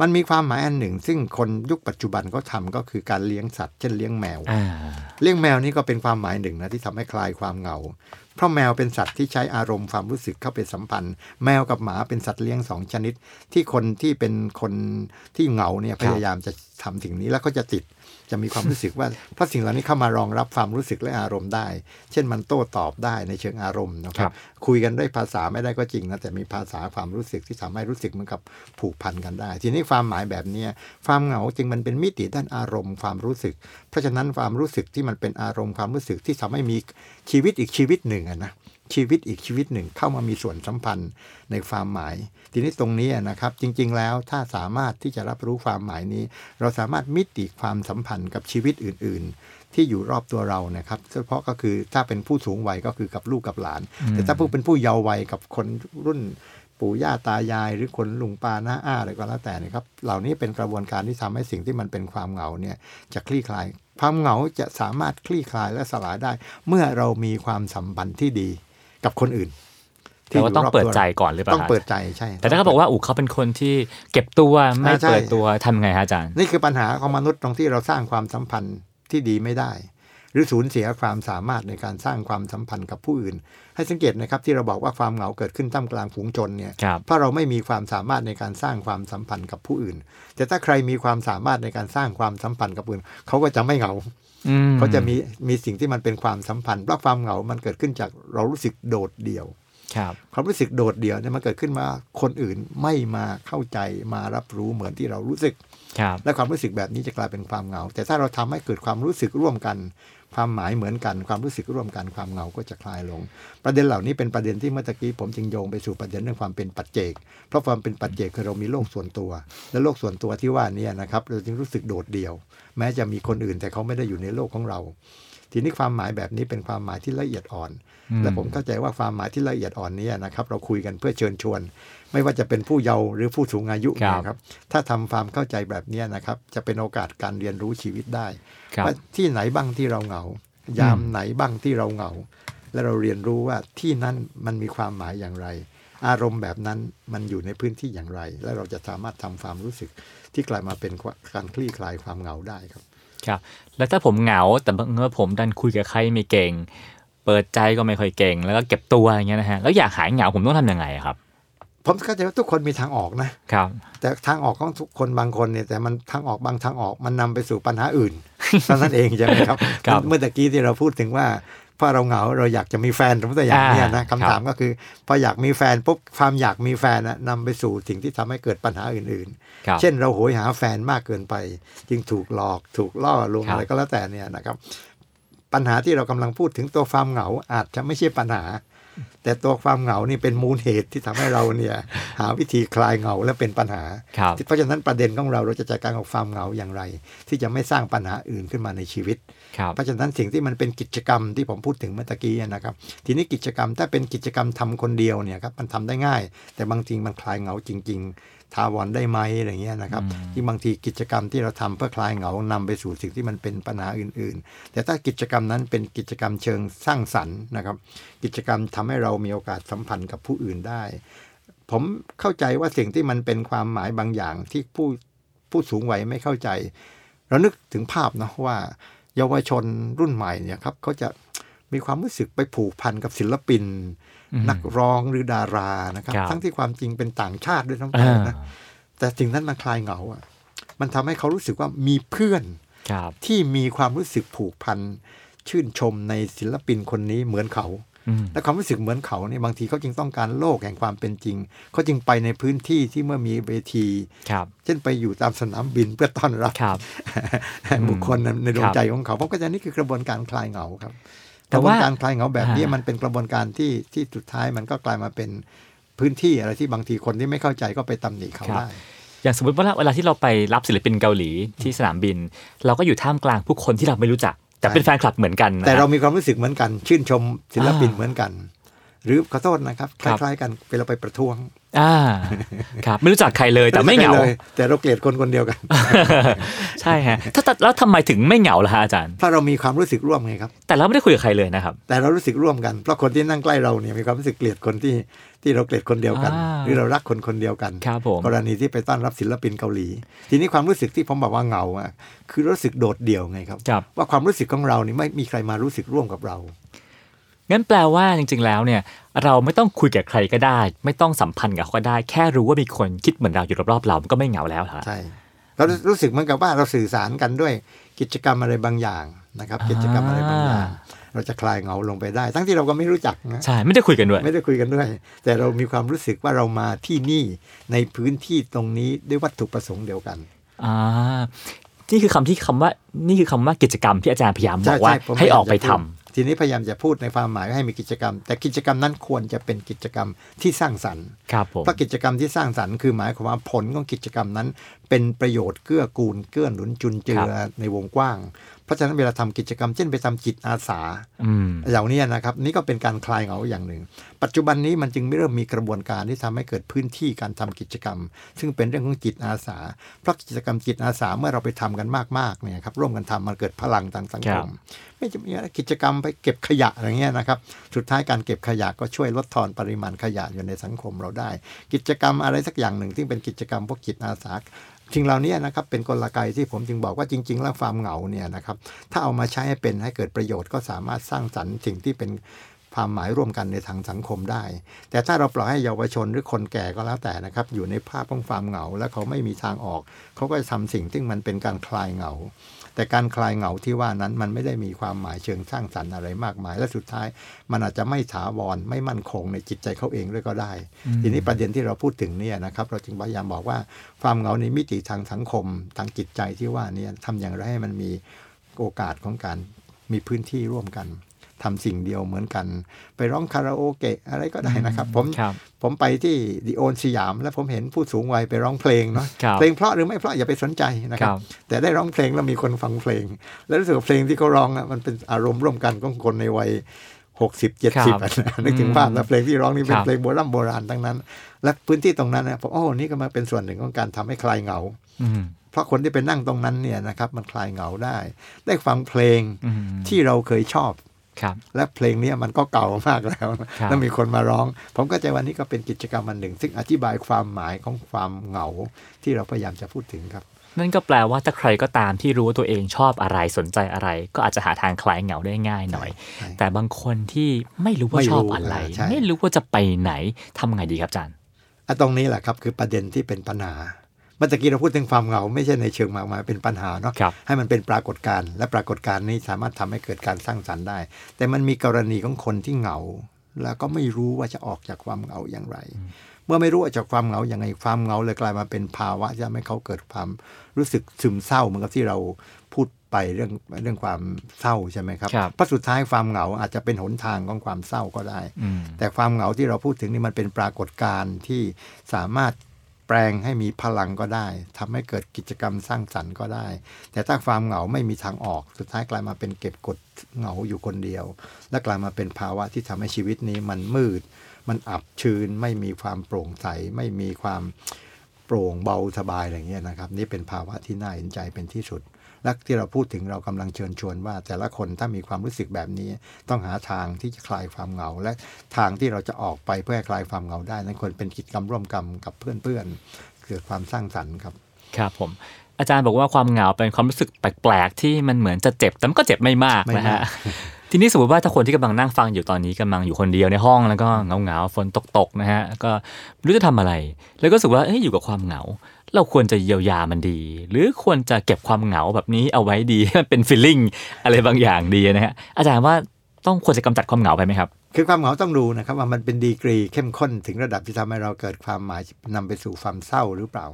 มันมีความหมายอันหนึ่ง ซึ่งคนยุคปัจจุบันก็ทำก็คือการเลี้ยงสัตว์เช่นเลี้ยงแมวอ่าเลี้ยงแมวนี่ก็เป็นความหมายหนึ่งนะที่ทำให้คลายความเหงา เพราะแมวเป็นสัตว์ที่ใช้อารมณ์ความรู้สึกเข้าไปสัมพันธ์ แมวกับหมาเป็นสัตว์เลี้ยงสองชนิด ที่คนที่เป็นคนที่เหงาเนี่ยพยายามจะทำสิ่งนี้แล้วก็จะติด จะมีความรู้สึกว่าเพราะสิ่งเหล่านี้เข้ามารองรับความรู้สึกและอารมณ์ได้ เช่นมันโต้ตอบได้ในเชิงอารมณ์นะคครัรับบคุยกันด้วยภาษาไม่ได้ก็จริงนะแต่มีภาษาความรู้สึกที่ทำให้รู้สึกเหมือนกับผูกพันกันได้ ทีนี้ความหมายแบบเนี้ยความเหงาจึงมันเป็นมิติด้านอารมณ์ความรู้สึก เพราะฉะนั้นความรู้สึกที่มันเป็นอารมณ์ความรู้สึกที่ทำให้มีชีวิตอีกชีวิตหนึ่งนึ่งอะนะชีวิตอีกชีวิตหนึ่งเข้ามามีส่วนสัมพันธ์ในความหมาย ทีนี้ตรงนี้นะครับจริง ๆ แล้วถ้าสามารถที่จะรับรู้ความหมายนี้ เราสามารถมิติความสัมพันธ์กับชีวิตอื่น ๆ ที่อยู่รอบตัวเรานะครับ เฉพาะก็คือถ้าเป็นผู้สูงวัยก็คือกับลูกกับหลาน แต่ถ้าผู้เป็นผู้เยาว์วัยกับคนรุ่นปู่ย่าตายาย หรือคนลุงป้าน้าอาอะไรก็แล้วแต่นะครับ เหล่านี้เป็นกระบวนการที่ทำให้สิ่งที่มันเป็นความเหงาเนี่ยจะคลี่คลาย ความเหงาจะสามารถคลี่คลายและสลายได้ เมื่อเรามีความสัมพันธ์ที่ดีกับคนอื่น แต่ว่าต้องเปิดใจก่อนหรือเปล่าต้องเปิดใจใช่ แต่ถ้าเขาบอกว่าอูเขาเป็นคนที่เก็บตัวไม่อ่าใช่เปิดตัวทำไงฮะอาจารย์ นี่คือปัญหาของมนุษย์ตรงที่เราสร้างความสัมพันธ์ที่ดีไม่ได้ หรือสูญเสียความสามารถในการสร้างความสัมพันธ์กับผู้อื่น ให้สังเกตนะครับที่เราบอกว่าความเหงาเกิดขึ้นท่ามกลางฝูงชนเนี่ยครับเพราะเราไม่มีความสามารถในการสร้างความสัมพันธ์กับผู้อื่น แต่ถ้าใครมีความสามารถในการสร้างความสัมพันธ์กับผู้อื่นเขาก็จะไม่เหงาอืมเขาจะมีมีสิ่งที่มันเป็นความสัมพันธ์เพราะความเหงามันเกิดขึ้นจากเรารู้สึกโดดเดี่ยว ครับความรู้สึกโดดเดี่ยวเนี่ยมันเกิดขึ้นมาคนอื่นไม่มาเข้าใจมารับรู้เหมือนที่เรารู้สึกครับและความรู้สึกแบบนี้จะกลายเป็นความเหงา แต่ถ้าเราทำให้เกิดความรู้สึกร่วมกัน ความหมายเหมือนกัน ความรู้สึกร่วมกันความเหงาก็จะคลายลง ประเด็นเหล่านี้เป็นประเด็นที่เมื่อตะกี้ผมจึงโยงไปสู่ประเด็นเรื่องความเป็นปัจเจก เพราะความเป็นปัจเจกคือเรามีโลกส่วนตัว และโลกส่วนตัวที่ว่านี้นะครับเราจึงรู้สึกโดดเดี่ยว แม้จะมีคนอื่นแต่เขาไม่ได้อยู่ในโลกของเรา ทีนี้ความหมายแบบนี้เป็นความหมายที่ละเอียดอ่อน และผมเข้าใจว่าความหมายที่ละเอียดอ่อนนี้นะครับ เราคุยกันเพื่อเชิญชวน ไม่ว่าจะเป็นผู้เยาว์หรือผู้สูงอายุครับนะครับ ถ้าทำความเข้าใจแบบนี้นะครับ จะเป็นโอกาสการเรียนรู้ชีวิตได้ครับว่าที่ไหนบ้างที่เราเหงา ยามไหนบ้างที่เราเหงา และเราเรียนรู้ว่าที่นั้นมันมีความหมายอย่างไรอารมณ์แบบนั้นมันอยู่ในพื้นที่อย่างไร และเราจะสามารถทำความรู้สึกที่กลายมาเป็นการคลี่คลายความเหงาได้ครับ ครับแล้วถ้าผมเหงาแต่บังเอิญผมดันคุยกับใครไม่เก่ง เปิดใจก็ไม่ค่อยเก่ง แล้วก็เก็บตัวอย่างเงี้ยนะฮะแล้วอยากหายเหงาผมต้องทำยังไงอะครับ ผมเข้าใจว่าทุกคนมีทางออกนะครับ แต่ทางออกของทุกคนบางคนเนี่ยแต่มันทางออกบางทางออกมันนำไปสู่ปัญหาอื่นเท่านั้นเองใช่ไหมครับครับเมื่อตะกี้ที่เราพูดถึงว่า พอเราเหงาเราอยากจะมีแฟนสมมติตัวอย่างอ่าเนี่ยนะครัคำบถามก็คือพออยากมีแฟนปุ๊บความอยากมีแฟนนะนำไปสู่สิ่งที่ทำให้เกิดปัญหาอื่นครับๆเช่นเราโหยหาแฟนมากเกินไป จึงถูกหลอกถูกล่อลวงครับอะไรก็แล้วแต่เนี่ยนะครับ ปัญหาที่เรากำลังพูดถึงตัวความเหงาอาจจะไม่ใช่ปัญหา แต่ตัวความเหงานี่เป็นมูลเหตุที่ทำให้เราเนี่ยหาวิธีคลายเหงาและเป็นปัญหาครับเพราะฉะนั้นประเด็นของเราเราจะจัดการกับความเหงาอย่างไร ที่จะไม่สร้างปัญหาอื่นขึ้นมาในชีวิตครับ เพราะฉะนั้นสิ่งที่มันเป็นกิจกรรมที่ผมพูดถึงเมื่อตะกี้นะครับ ทีนี้กิจกรรมถ้าเป็นกิจกรรมทำคนเดียวเนี่ยครับมันทำได้ง่าย แต่บางทีมันคลายเหงาจริง ๆ ทาวรได้ไหมอะไรเงี้ยนะครับ ที่บางทีกิจกรรมที่เราทำเพื่อคลายเหงานำไปสู่สิ่งที่มันเป็นปัญหาอื่น ๆ แต่ถ้ากิจกรรมนั้นเป็นกิจกรรมเชิงสร้างสรรค์นะครับ กิจกรรมทำให้เรามีโอกาสสัมพันธ์กับผู้อื่นได้ ผมเข้าใจว่าสิ่งที่มันเป็นความหมายบางอย่างที่ผู้ผู้สูงวัยไม่เข้าใจ เรานึกถึงภาพนะว่า เยาวชนรุ่นใหม่เนี่ยครับเขาจะมีความรู้สึกไปผูกพันกับศิลปิน นักร้องหรือดารานะครับครับทั้งที่ความจริงเป็นต่างชาติด้วยทั้งไปอ่านะแต่สิ่งนั้นมันคลายเหงาอะ มันทำให้เขารู้สึกว่ามีเพื่อนครับที่มีความรู้สึกผูกพันชื่นชมในศิลปินคนนี้เหมือนเขาอืม และความรู้สึกเหมือนเขาเนี่ยบางทีเขาจึงต้องการโลกแห่งความเป็นจริงเขาจึงไปในพื้นที่ที่เมื่อมีเวทีครับเช่นไปอยู่ตามสนามบินเพื่อต้อนรับครับบุคคลในดวคงรับใจของเขาผมก็จะนี่คือกระบวนการคลายเหงาครับแต่กระบวว่านการคลายเหงาแบบนี้อ่ามัมันเป็นกระบวนการที่ที่สุดท้ายมันก็กลายมาเป็นพื้นที่อะไรที่บางทีคนที่ไม่เข้าใจก็ไปตำหนิเขาได้อย่างสมมติว่าเวลาที่เราไปรับศิลปินเกาหลีที่สนามบิน เราก็อยู่ท่ามกลางผู้คนที่เราไม่รู้จัก แต่เป็นแฟนคลับเหมือนกันนะแต่เราฮะมีความรู้สึกเหมือนกัน ชื่นชมศิลปินอ่าเหมือนกัน หรือขอโทษนะครับคครับล้ายๆกันเวลาไปประท้วงอ่าครับไม่รู้จักใครเลยแต่ไม่เหงาเลยแต่เราเกลียดคนคนเดียวกัน ใช่ฮะถ้าถ้าแล้วทำไมถึงไม่เหงาล่ะฮะอาจารย์ถ้าเรามีความรู้สึกร่วมไงครับแต่เราไม่ได้คุยกับใครเลยนะครับ แต่เรารู้สึกร่วมกันเพราะคนที่นั่งใกล้เราเนี่ยมีความรู้สึกเกลียดคนที่ ที่เราเกลียดคนเดียวกันอ่าหรือเรารักคนคนเดียวกันครับผมกรณีที่ไปต้อนรับศิลปินเกาหลี ทีนี้ความรู้สึกที่ผมบอกว่าเหงาอะคือรู้สึกโดดเดี่ยวไงครับครับ ว่าความรู้สึกของเรานี่ไม่มีใครมารู้สึกร่วมกับเรางั้นแปลว่าจริง ๆ แล้วเนี่ย เราไม่ต้องคุยกับใครก็ได้ ไม่ต้องสัมพันธ์กับเขาก็ได้ แค่รู้ว่ามีคนคิดเหมือนเราอยู่รอบๆเรามันก็ไม่เหงาแล้วเหรอใช่เรารู้สึกเหมือนกับว่าเราสื่อสารกันด้วยกิจกรรมอะไรบางอย่างนะครับอ่ากิจกรรมอะไรบางอย่าง เราจะคลายเหงาลงไปได้ ทั้งที่เราก็ไม่รู้จักนะใช่ไม่ได้คุยกันด้วย ไม่ได้คุยกันด้วย แต่เรามีความรู้สึกว่าเรามาที่นี่ในพื้นที่ตรงนี้ด้วยวัตถุประสงค์เดียวกันอ่านี่คือคำที่คำว่านี่คือคำว่ากิจกรรมที่อาจารย์พยายามบใช่อกว่าใช่ผมให้ออกไปทำพยายามจะพูดทีนี้พยายามจะพูดในความหมายให้มีกิจกรรม แต่กิจกรรมนั้นควรจะเป็นกิจกรรมที่สร้างสรรค์ครับผมเพราะกิจกรรมที่สร้างสรรค์คือหมายความว่าผลของกิจกรรมนั้น เป็นประโยชน์เกื้อกูลเกื้อหนุนจุนเจือในวงกว้างเพ ราะฉะนั้นเวลาทำกิจกรรมเช่นไปทำจิตอาสาอืมเหล่านี้นะครับ นี่ก็เป็นการคลายเหงาอย่างหนึ่ง ปัจจุบันนี้มันจึงไม่เริ่มมีกระบวนการที่ทำให้เกิดพื้นที่การทำกิจกรรม ซึ่งเป็นเรื่องของจิตอาสา เพราะกิจกรรมจิตอาสาเมื่อเราไปทำกันมากๆเนี่ยครับร่วมกันทำมันเกิดพลังทางสังคม ไม่จะมีอะไรกิจกรรมไปเก็บขยะอะไรเงี้ยนะครับ สุดท้ายการเก็บขยะก็ช่วยลดทอนปริมาณขยะอยู่ในสังคมเราได้ กิจกรรมอะไรสักอย่างหนึ่งที่เป็นกิจกรรมพวกจิตอาสา สิ่งเหล่านี้นะครับเป็นกลไกที่ผมจึงบอกว่าจริง ๆ แล้วความเหงาเนี่ยนะครับถ้าเอามาใช้ให้เป็นให้เกิดประโยชน์ก็สามารถสร้างสรรค์สิ่งที่เป็นความหมายร่วมกันในทางสังคมได้ แต่ถ้าเราปล่อยให้เยาวชนหรือคนแก่ก็แล้วแต่นะครับ อยู่ในภาพของความเหงา และเขาไม่มีทางออก เขาก็จะทำสิ่งที่มันเป็นการคลายเหงา แต่การคลายเหงาที่ว่านั้นมันไม่ได้มีความหมายเชิงสร้างสรรค์อะไรมากมาย และสุดท้ายมันอาจจะไม่ถาวรไม่มั่นคงในจิตใจเขาเองด้วยก็ได้ ทีนี้ประเด็นที่เราพูดถึงเนี่ยนะครับเราจึงพยายามบอกว่าความเหงาในมิติทางสังคม ทางจิตใจที่ว่านี่ทำอย่างไรให้มันมีโอกาสของการมีพื้นที่ร่วมกันทำสิ่งเดียวเหมือนกัน ไปร้องคาราโอเกะอะไรก็ได้นะครับ ผมบ ผมไปที่ดิโอนสยาม แล้วผมเห็นผู้สูงวัยไปร้องเพลงเนาะครับเพลงเพราะหรือไม่เพราะอย่าไปสนใจนะครับครับ แต่ได้ร้องเพลงแล้วมีคนฟังเพลง แล้วรู้สึกว่าเพลงที่เขาร้องอะมันเป็นอารมณ์ร่วมกันของคนในวัยหกสิบเจ็ดสิบนึกถึงภาพแล้วเพลงที่ร้องนี่เป็คนรับเพลงโบราณโบราณทั้งนั้น และพื้นที่ตรงนั้นนะผมโอ้นี่ก็มาเป็นส่วนหนึ่งของการทำให้คลายเหงาอืมเพราะคนที่ไปนั่งตรงนั้นเนี่ยนะครับ มันคลายเหงาได้ ได้ฟังเพลงอืมที่เราเคยชอบ ครับ และเพลงเนี้มันก็เก่ามากแล้วครับแล้วมีคนมาร้อง ผมก็ใจวันนี้ก็เป็นกิจกรรมอันหนึ่ง ซึ่งอธิบายความหมายของความเหงาที่เราพยายามจะพูดถึงครับ นั่นก็แปลว่าถ้าใครก็ตามที่รู้ว่าตัวเองชอบอะไรสนใจอะไร ก็อาจจะหาทางคลายเหงาได้ง่ายหน่อยใช่แต่บางคนที่ไม่รู้ว่าไม่รู้ชอบอะไรใช่ไม่รู้ว่าจะไปไหนทำไงดีครับอาจารย์อะตรงนี้แหละครับคือประเด็นที่เป็นปัญหาเมื่อตะกี้เราพูดถึงความเหงา ไม่ใช่ในเชิงมากมายเป็นปัญหาเนาะครับให้มันเป็นปรากฏการณ์และปรากฏการณ์นี้สามารถทำให้เกิดการสร้างสรรค์ได้ แต่มันมีกรณีของคนที่เหงา แล้วก็ไม่รู้ว่าจะออกจากความเหงาอย่างไร เมื่อไม่รู้ออกจากความเหงาอย่างไรความเหงาเลยกลายมาเป็นภาวะที่ทำให้เขาเกิดความรู้สึกซึมเศร้าเหมือนกับที่เราพูดไปเรื่องเรื่องความเศร้าใช่ไหมครับครับเพราะสุดท้ายความเหงาอาจจะเป็นหนทางของความเศร้าก็ได้อืมแต่ความเหงาที่เราพูดถึงนี่มันเป็นปรากฏการณ์ที่สามารถ แปลงให้มีพลังก็ได้ทำให้เกิดกิจกรรมสร้างสรรค์ก็ได้ แต่ถ้าความเหงาไม่มีทางออก สุดท้ายกลายมาเป็นเก็บกดเหงาอยู่คนเดียว และกลายมาเป็นภาวะที่ทำให้ชีวิตนี้มันมืด มันอับชื้น ไม่มีความโปร่งใส ไม่มีความโปร่งเบาสบายอะไรเงี้ยนะครับ นี่เป็นภาวะที่น่าเห็นใจเป็นที่สุด และที่เราพูดถึงเรากำลังเชิญชวนว่า แต่ละคนถ้ามีความรู้สึกแบบนี้ ต้องหาทางที่จะคลายความเหงา และทางที่เราจะออกไปเพื่อให้คลายความเหงาได้นั้นควรเป็นกิจกรรมร่วมกันกับเพื่อนๆเกิดความสร้างสรรค์ครับครับผมอาจารย์บอกว่าความเหงาเป็นความรู้สึกแปลกๆที่มันเหมือนจะเจ็บแต่มันก็เจ็บไม่มากไม่นะมาฮะกทีนี้สมมติว่าถ้าคนที่กำลังนั่งฟังอยู่ตอนนี้กำลังอยู่คนเดียวในห้องแล้วก็เหงาๆฝนตกๆนะฮะก็ไม่รู้จะทำอะไร แล้วก็รู้สึกว่าเอ้ยอยู่กับความเหงา เราควรจะเยียวยามันดี หรือควรจะเก็บความเหงาแบบนี้เอาไว้ดีให้มันเป็นฟีลลิ่งอะไรบางอย่างดีนะฮะอาจารย์ว่าต้องควรจะกำจัดความเหงาไปไหมครับ คือความเหงาต้องดูนะครับว่ามันเป็นดีกรีเข้มข้นถึงระดับที่ทำให้เราเกิดความหมายนำไปสู่ความเศร้าหรือเปล่า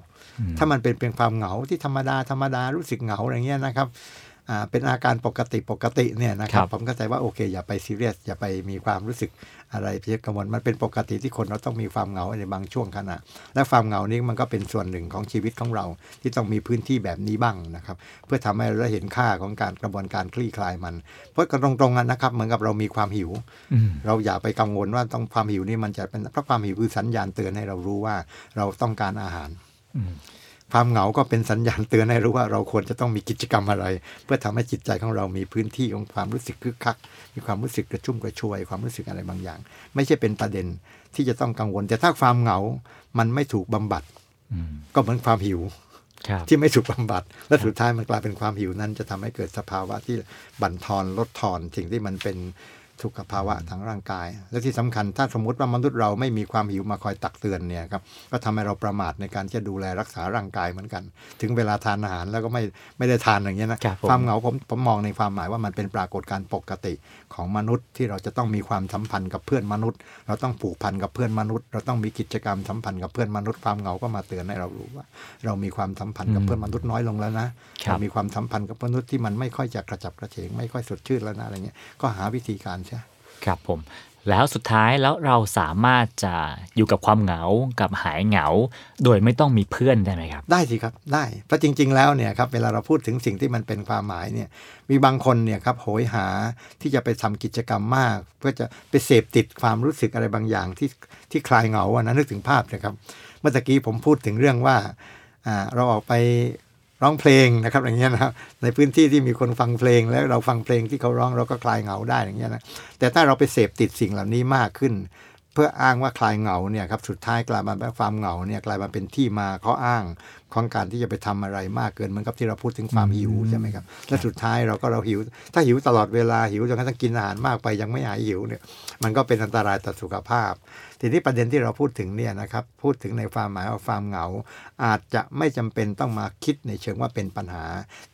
ถ้ามันเป็นเป็นความเหงาที่ธรรมดาธรรมดารู้สึกเหงาอะไรเงี้ยนะครับอ่า เป็นอาการปกติปกติเนี่ยนะครัครับบผมเข้าใจว่าโอเค อย่าไปซีเรียสอย่าไปมีความรู้สึกอะไรเพียกังวลมันเป็นปกติที่คนเราต้องมีความเหงาในบางช่วงขณะ และความเหงานี้มันก็เป็นส่วนหนึ่งของชีวิตของเรา ที่ต้องมีพื้นที่แบบนี้บ้างนะครับ เพื่อทำให้เราได้เห็นค่าของการกระบวนการคลี่คลายมัน เพราะกันตรงๆกันนะครับ เหมือนกับเรามีความหิวอืมเราอย่าไปกังวลว่าต้องความหิวนี่มันจะเป็นเพราะความหิวคือสัญญาณเตือนให้เรารู้ว่าเราต้องการอาหารอืม ความเหงาก็เป็นสัญญาณเตือนให้รู้ว่าเราควรจะต้องมีกิจกรรมอะไร เพื่อทำให้จิตใจของเรามีพื้นที่ของความรู้สึกคึกคัก มีความรู้สึกกระชุ่มกระชวย ความรู้สึกอะไรบางอย่าง ไม่ใช่เป็นประเด็นที่จะต้องกังวล แต่ถ้าความเหงา มันไม่ถูกบำบัดอืมก็เหมือนความหิวครับที่ไม่ถูกบำบัด และสุดท้ายมันกลายเป็นความหิวนั้นจะทำให้เกิดสภาวะที่บั่นทอนลดทอนสิ่งที่มันเป็น สุขภาวะทางร่างกาย และที่สำคัญถ้าสมมติว่ามนุษย์เราไม่มีความหิวมาคอยตักเตือนเนี่ยครับก็ทำให้เราประมาทในการที่จะดูแลรักษาร่างกายเหมือนกัน ถึงเวลาทานอาหารแล้วก็ไม่ไม่ได้ทานอย่างเงี้ยนะครับผมความเหงาผมผมมองในความหมายว่ามันเป็นปรากฏการณ์ปกติของมนุษย์ที่เราจะต้องมีความสัมพันธ์กับเพื่อนมนุษย์ เราต้องผูกพันกับเพื่อนมนุษย์ เราต้องมีกิจกรรมสัมพันธ์กับเพื่อนมนุษย์ความเหงาก็มาเตือนให้เรารู้ว่า เรามีความสัมพันธ์กับเพื่อนมนุษย์น้อยลงแล้วนะครับเรามีความสัมพันธ์กับมนุษย์ที่มันไม่ค่อยจะกระจับกระเฉงไม่ค่อยสดชื่นแล้วนะอะไรเงี้ยก็หาวิธีการใช่ ครับผมแล้วสุดท้ายแล้วเราสามารถจะอยู่กับความเหงากับหายเหงา โดยไม่ต้องมีเพื่อนได้ไหมครับ ได้สิครับได้เพราะจริง ๆ แล้วเนี่ยครับเวลาเราพูดถึงสิ่งที่มันเป็นความหมายเนี่ยมีบางคนเนี่ยครับโหยหาที่จะไปทำกิจกรรมมาก เพื่อจะไปเสพติดความรู้สึกอะไรบางอย่างที่ที่คลายเหงาอะนะนึกถึงภาพนะครับ เมื่อกี้ผมพูดถึงเรื่องว่าเราออกไป ร้องเพลงนะครับอย่างเงี้ยนะครับในพื้นที่ที่มีคนฟังเพลง แล้วเราฟังเพลงที่เขาร้องเราก็คลายเหงาได้อย่างเงี้ยนะแต่ถ้าเราไปเสพติดสิ่งเหล่านี้มากขึ้น เพื่ออ้างว่าคลายเหงาเนี่ยครับสุดท้ายกลายมาเป็นความเหงาเนี่ยกลายมาเป็นที่มาข้ออ้างของการที่จะไปทำอะไรมากเกินเหมือนกับที่เราพูดถึงความหิวใช่ไหมครับและสุดท้ายเราก็เราหิว ถ้าหิวตลอดเวลาหิวจนกระทั่งกินอาหารมากไปยังไม่หายหิวเนี่ยมันก็เป็นอันตรายต่อสุขภาพ ทีนี้ประเด็นที่เราพูดถึงเนี่ยนะครับพูดถึงในความหมายว่าความเหงา อาจจะไม่จำเป็นต้องมาคิดในเชิงว่าเป็นปัญหา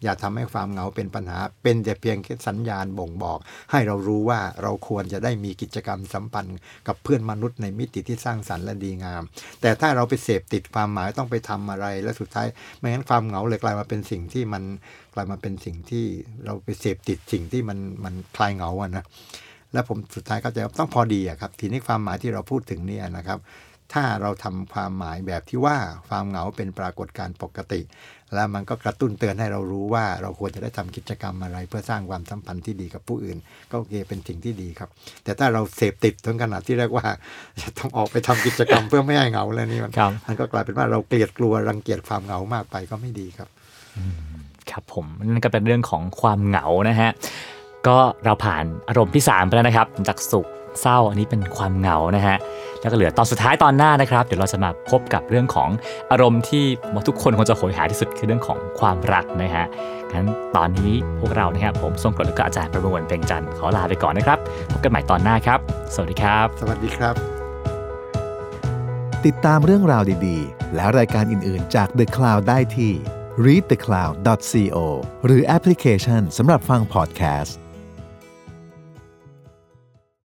อย่าทำให้ความเหงาเป็นปัญหา เป็นแต่เพียงสัญญาณบ่งบอก ให้เรารู้ว่าเราควรจะได้มีกิจกรรมสัมพันธ์ กับเพื่อนมนุษย์ในมิติที่สร้างสรรค์และดีงาม แต่ถ้าเราไปเสพติดความหมายต้องไปทำอะไร และสุดท้ายไม่งั้นความเหงาเลยกลายมาเป็นสิ่งที่มันกลายมาเป็นสิ่งที่เราไปเสพติดสิ่งที่มันมันคลายเหงาอะนะ และผมสุดท้ายก็จะต้องพอดีอะครับ ทีนี้ความหมายที่เราพูดถึงเนี่ยนะครับ ถ้าเราทำความหมายแบบที่ว่าความเหงาเป็นปรากฏการณ์ปกติ แล้วมันก็กระตุ้นเตือนให้เรารู้ว่าเราควรจะได้ทำกิจกรรมอะไร เพื่อสร้างความสัมพันธ์ที่ดีกับผู้อื่น ก็โอเคเป็นสิ่งที่ดีครับ แต่ถ้าเราเสพติดถึงขนาดที่เรียกว่าจะต้องออกไปทำกิจกรรมเพื่อไม่ให้เหงาแล้วนี่มันครับมันก็กลายเป็นว่าเราเกลียดกลัวรังเกียจความเหงามากไปก็ไม่ดีครับครับผมนั่นก็เป็นเรื่องของความเหงานะฮะ ก็เราผ่านอารมณ์ที่ 3 ไปแล้วนะครับ จากสุขเศร้าอันนี้เป็นความเหงานะฮะแล้วก็เหลือตอนสุดท้ายตอนหน้านะครับ เดี๋ยวเราจะมาพบกับเรื่องของอารมณ์ที่ทุกคนคงจะโหยหาที่สุดคือเรื่องของความรักนะฮะงั้นตอนนี้พวกเรานะครับผมทรงกรดและก็อาจารย์ประมวลเพ็งจันทร์ขอลาไปก่อนนะครับพบกันใหม่ตอนหน้าครับ สวัสดีครับ สวัสดีครับ ติดตามเรื่องราวดีๆ และรายการอื่นๆ จาก The Cloud ได้ที่ readthecloud.co หรือแอปพลิเคชันสำหรับฟังพอดแคสต์